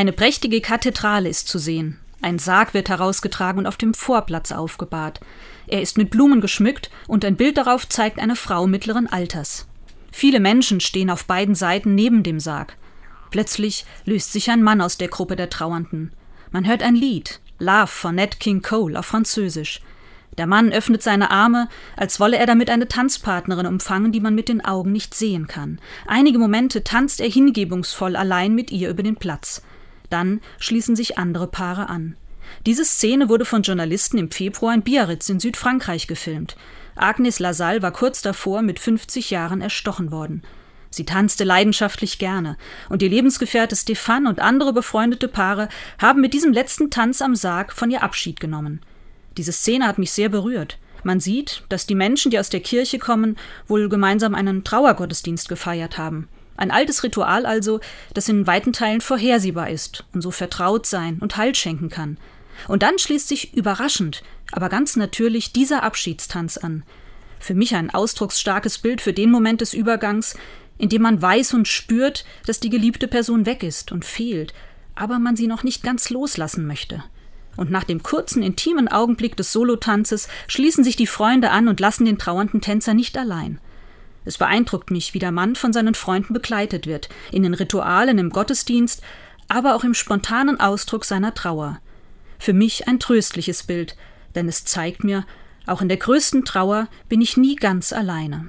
Eine prächtige Kathedrale ist zu sehen. Ein Sarg wird herausgetragen und auf dem Vorplatz aufgebahrt. Er ist mit Blumen geschmückt und ein Bild darauf zeigt eine Frau mittleren Alters. Viele Menschen stehen auf beiden Seiten neben dem Sarg. Plötzlich löst sich ein Mann aus der Gruppe der Trauernden. Man hört ein Lied, Love von Nat King Cole auf Französisch. Der Mann öffnet seine Arme, als wolle er damit eine Tanzpartnerin umfangen, die man mit den Augen nicht sehen kann. Einige Momente tanzt er hingebungsvoll allein mit ihr über den Platz. Dann schließen sich andere Paare an. Diese Szene wurde von Journalisten im Februar in Biarritz in Südfrankreich gefilmt. Agnes Lassalle war kurz davor mit 50 Jahren erstochen worden. Sie tanzte leidenschaftlich gerne, und ihr Lebensgefährte Stefan und andere befreundete Paare haben mit diesem letzten Tanz am Sarg von ihr Abschied genommen. Diese Szene hat mich sehr berührt. Man sieht, dass die Menschen, die aus der Kirche kommen, wohl gemeinsam einen Trauergottesdienst gefeiert haben. Ein altes Ritual also, das in weiten Teilen vorhersehbar ist und so vertraut sein und Halt schenken kann. Und dann schließt sich überraschend, aber ganz natürlich dieser Abschiedstanz an. Für mich ein ausdrucksstarkes Bild für den Moment des Übergangs, in dem man weiß und spürt, dass die geliebte Person weg ist und fehlt, aber man sie noch nicht ganz loslassen möchte. Und nach dem kurzen, intimen Augenblick des Solotanzes schließen sich die Freunde an und lassen den trauernden Tänzer nicht allein. Es beeindruckt mich, wie der Mann von seinen Freunden begleitet wird, in den Ritualen im Gottesdienst, aber auch im spontanen Ausdruck seiner Trauer. Für mich ein tröstliches Bild, denn es zeigt mir, auch in der größten Trauer bin ich nie ganz alleine.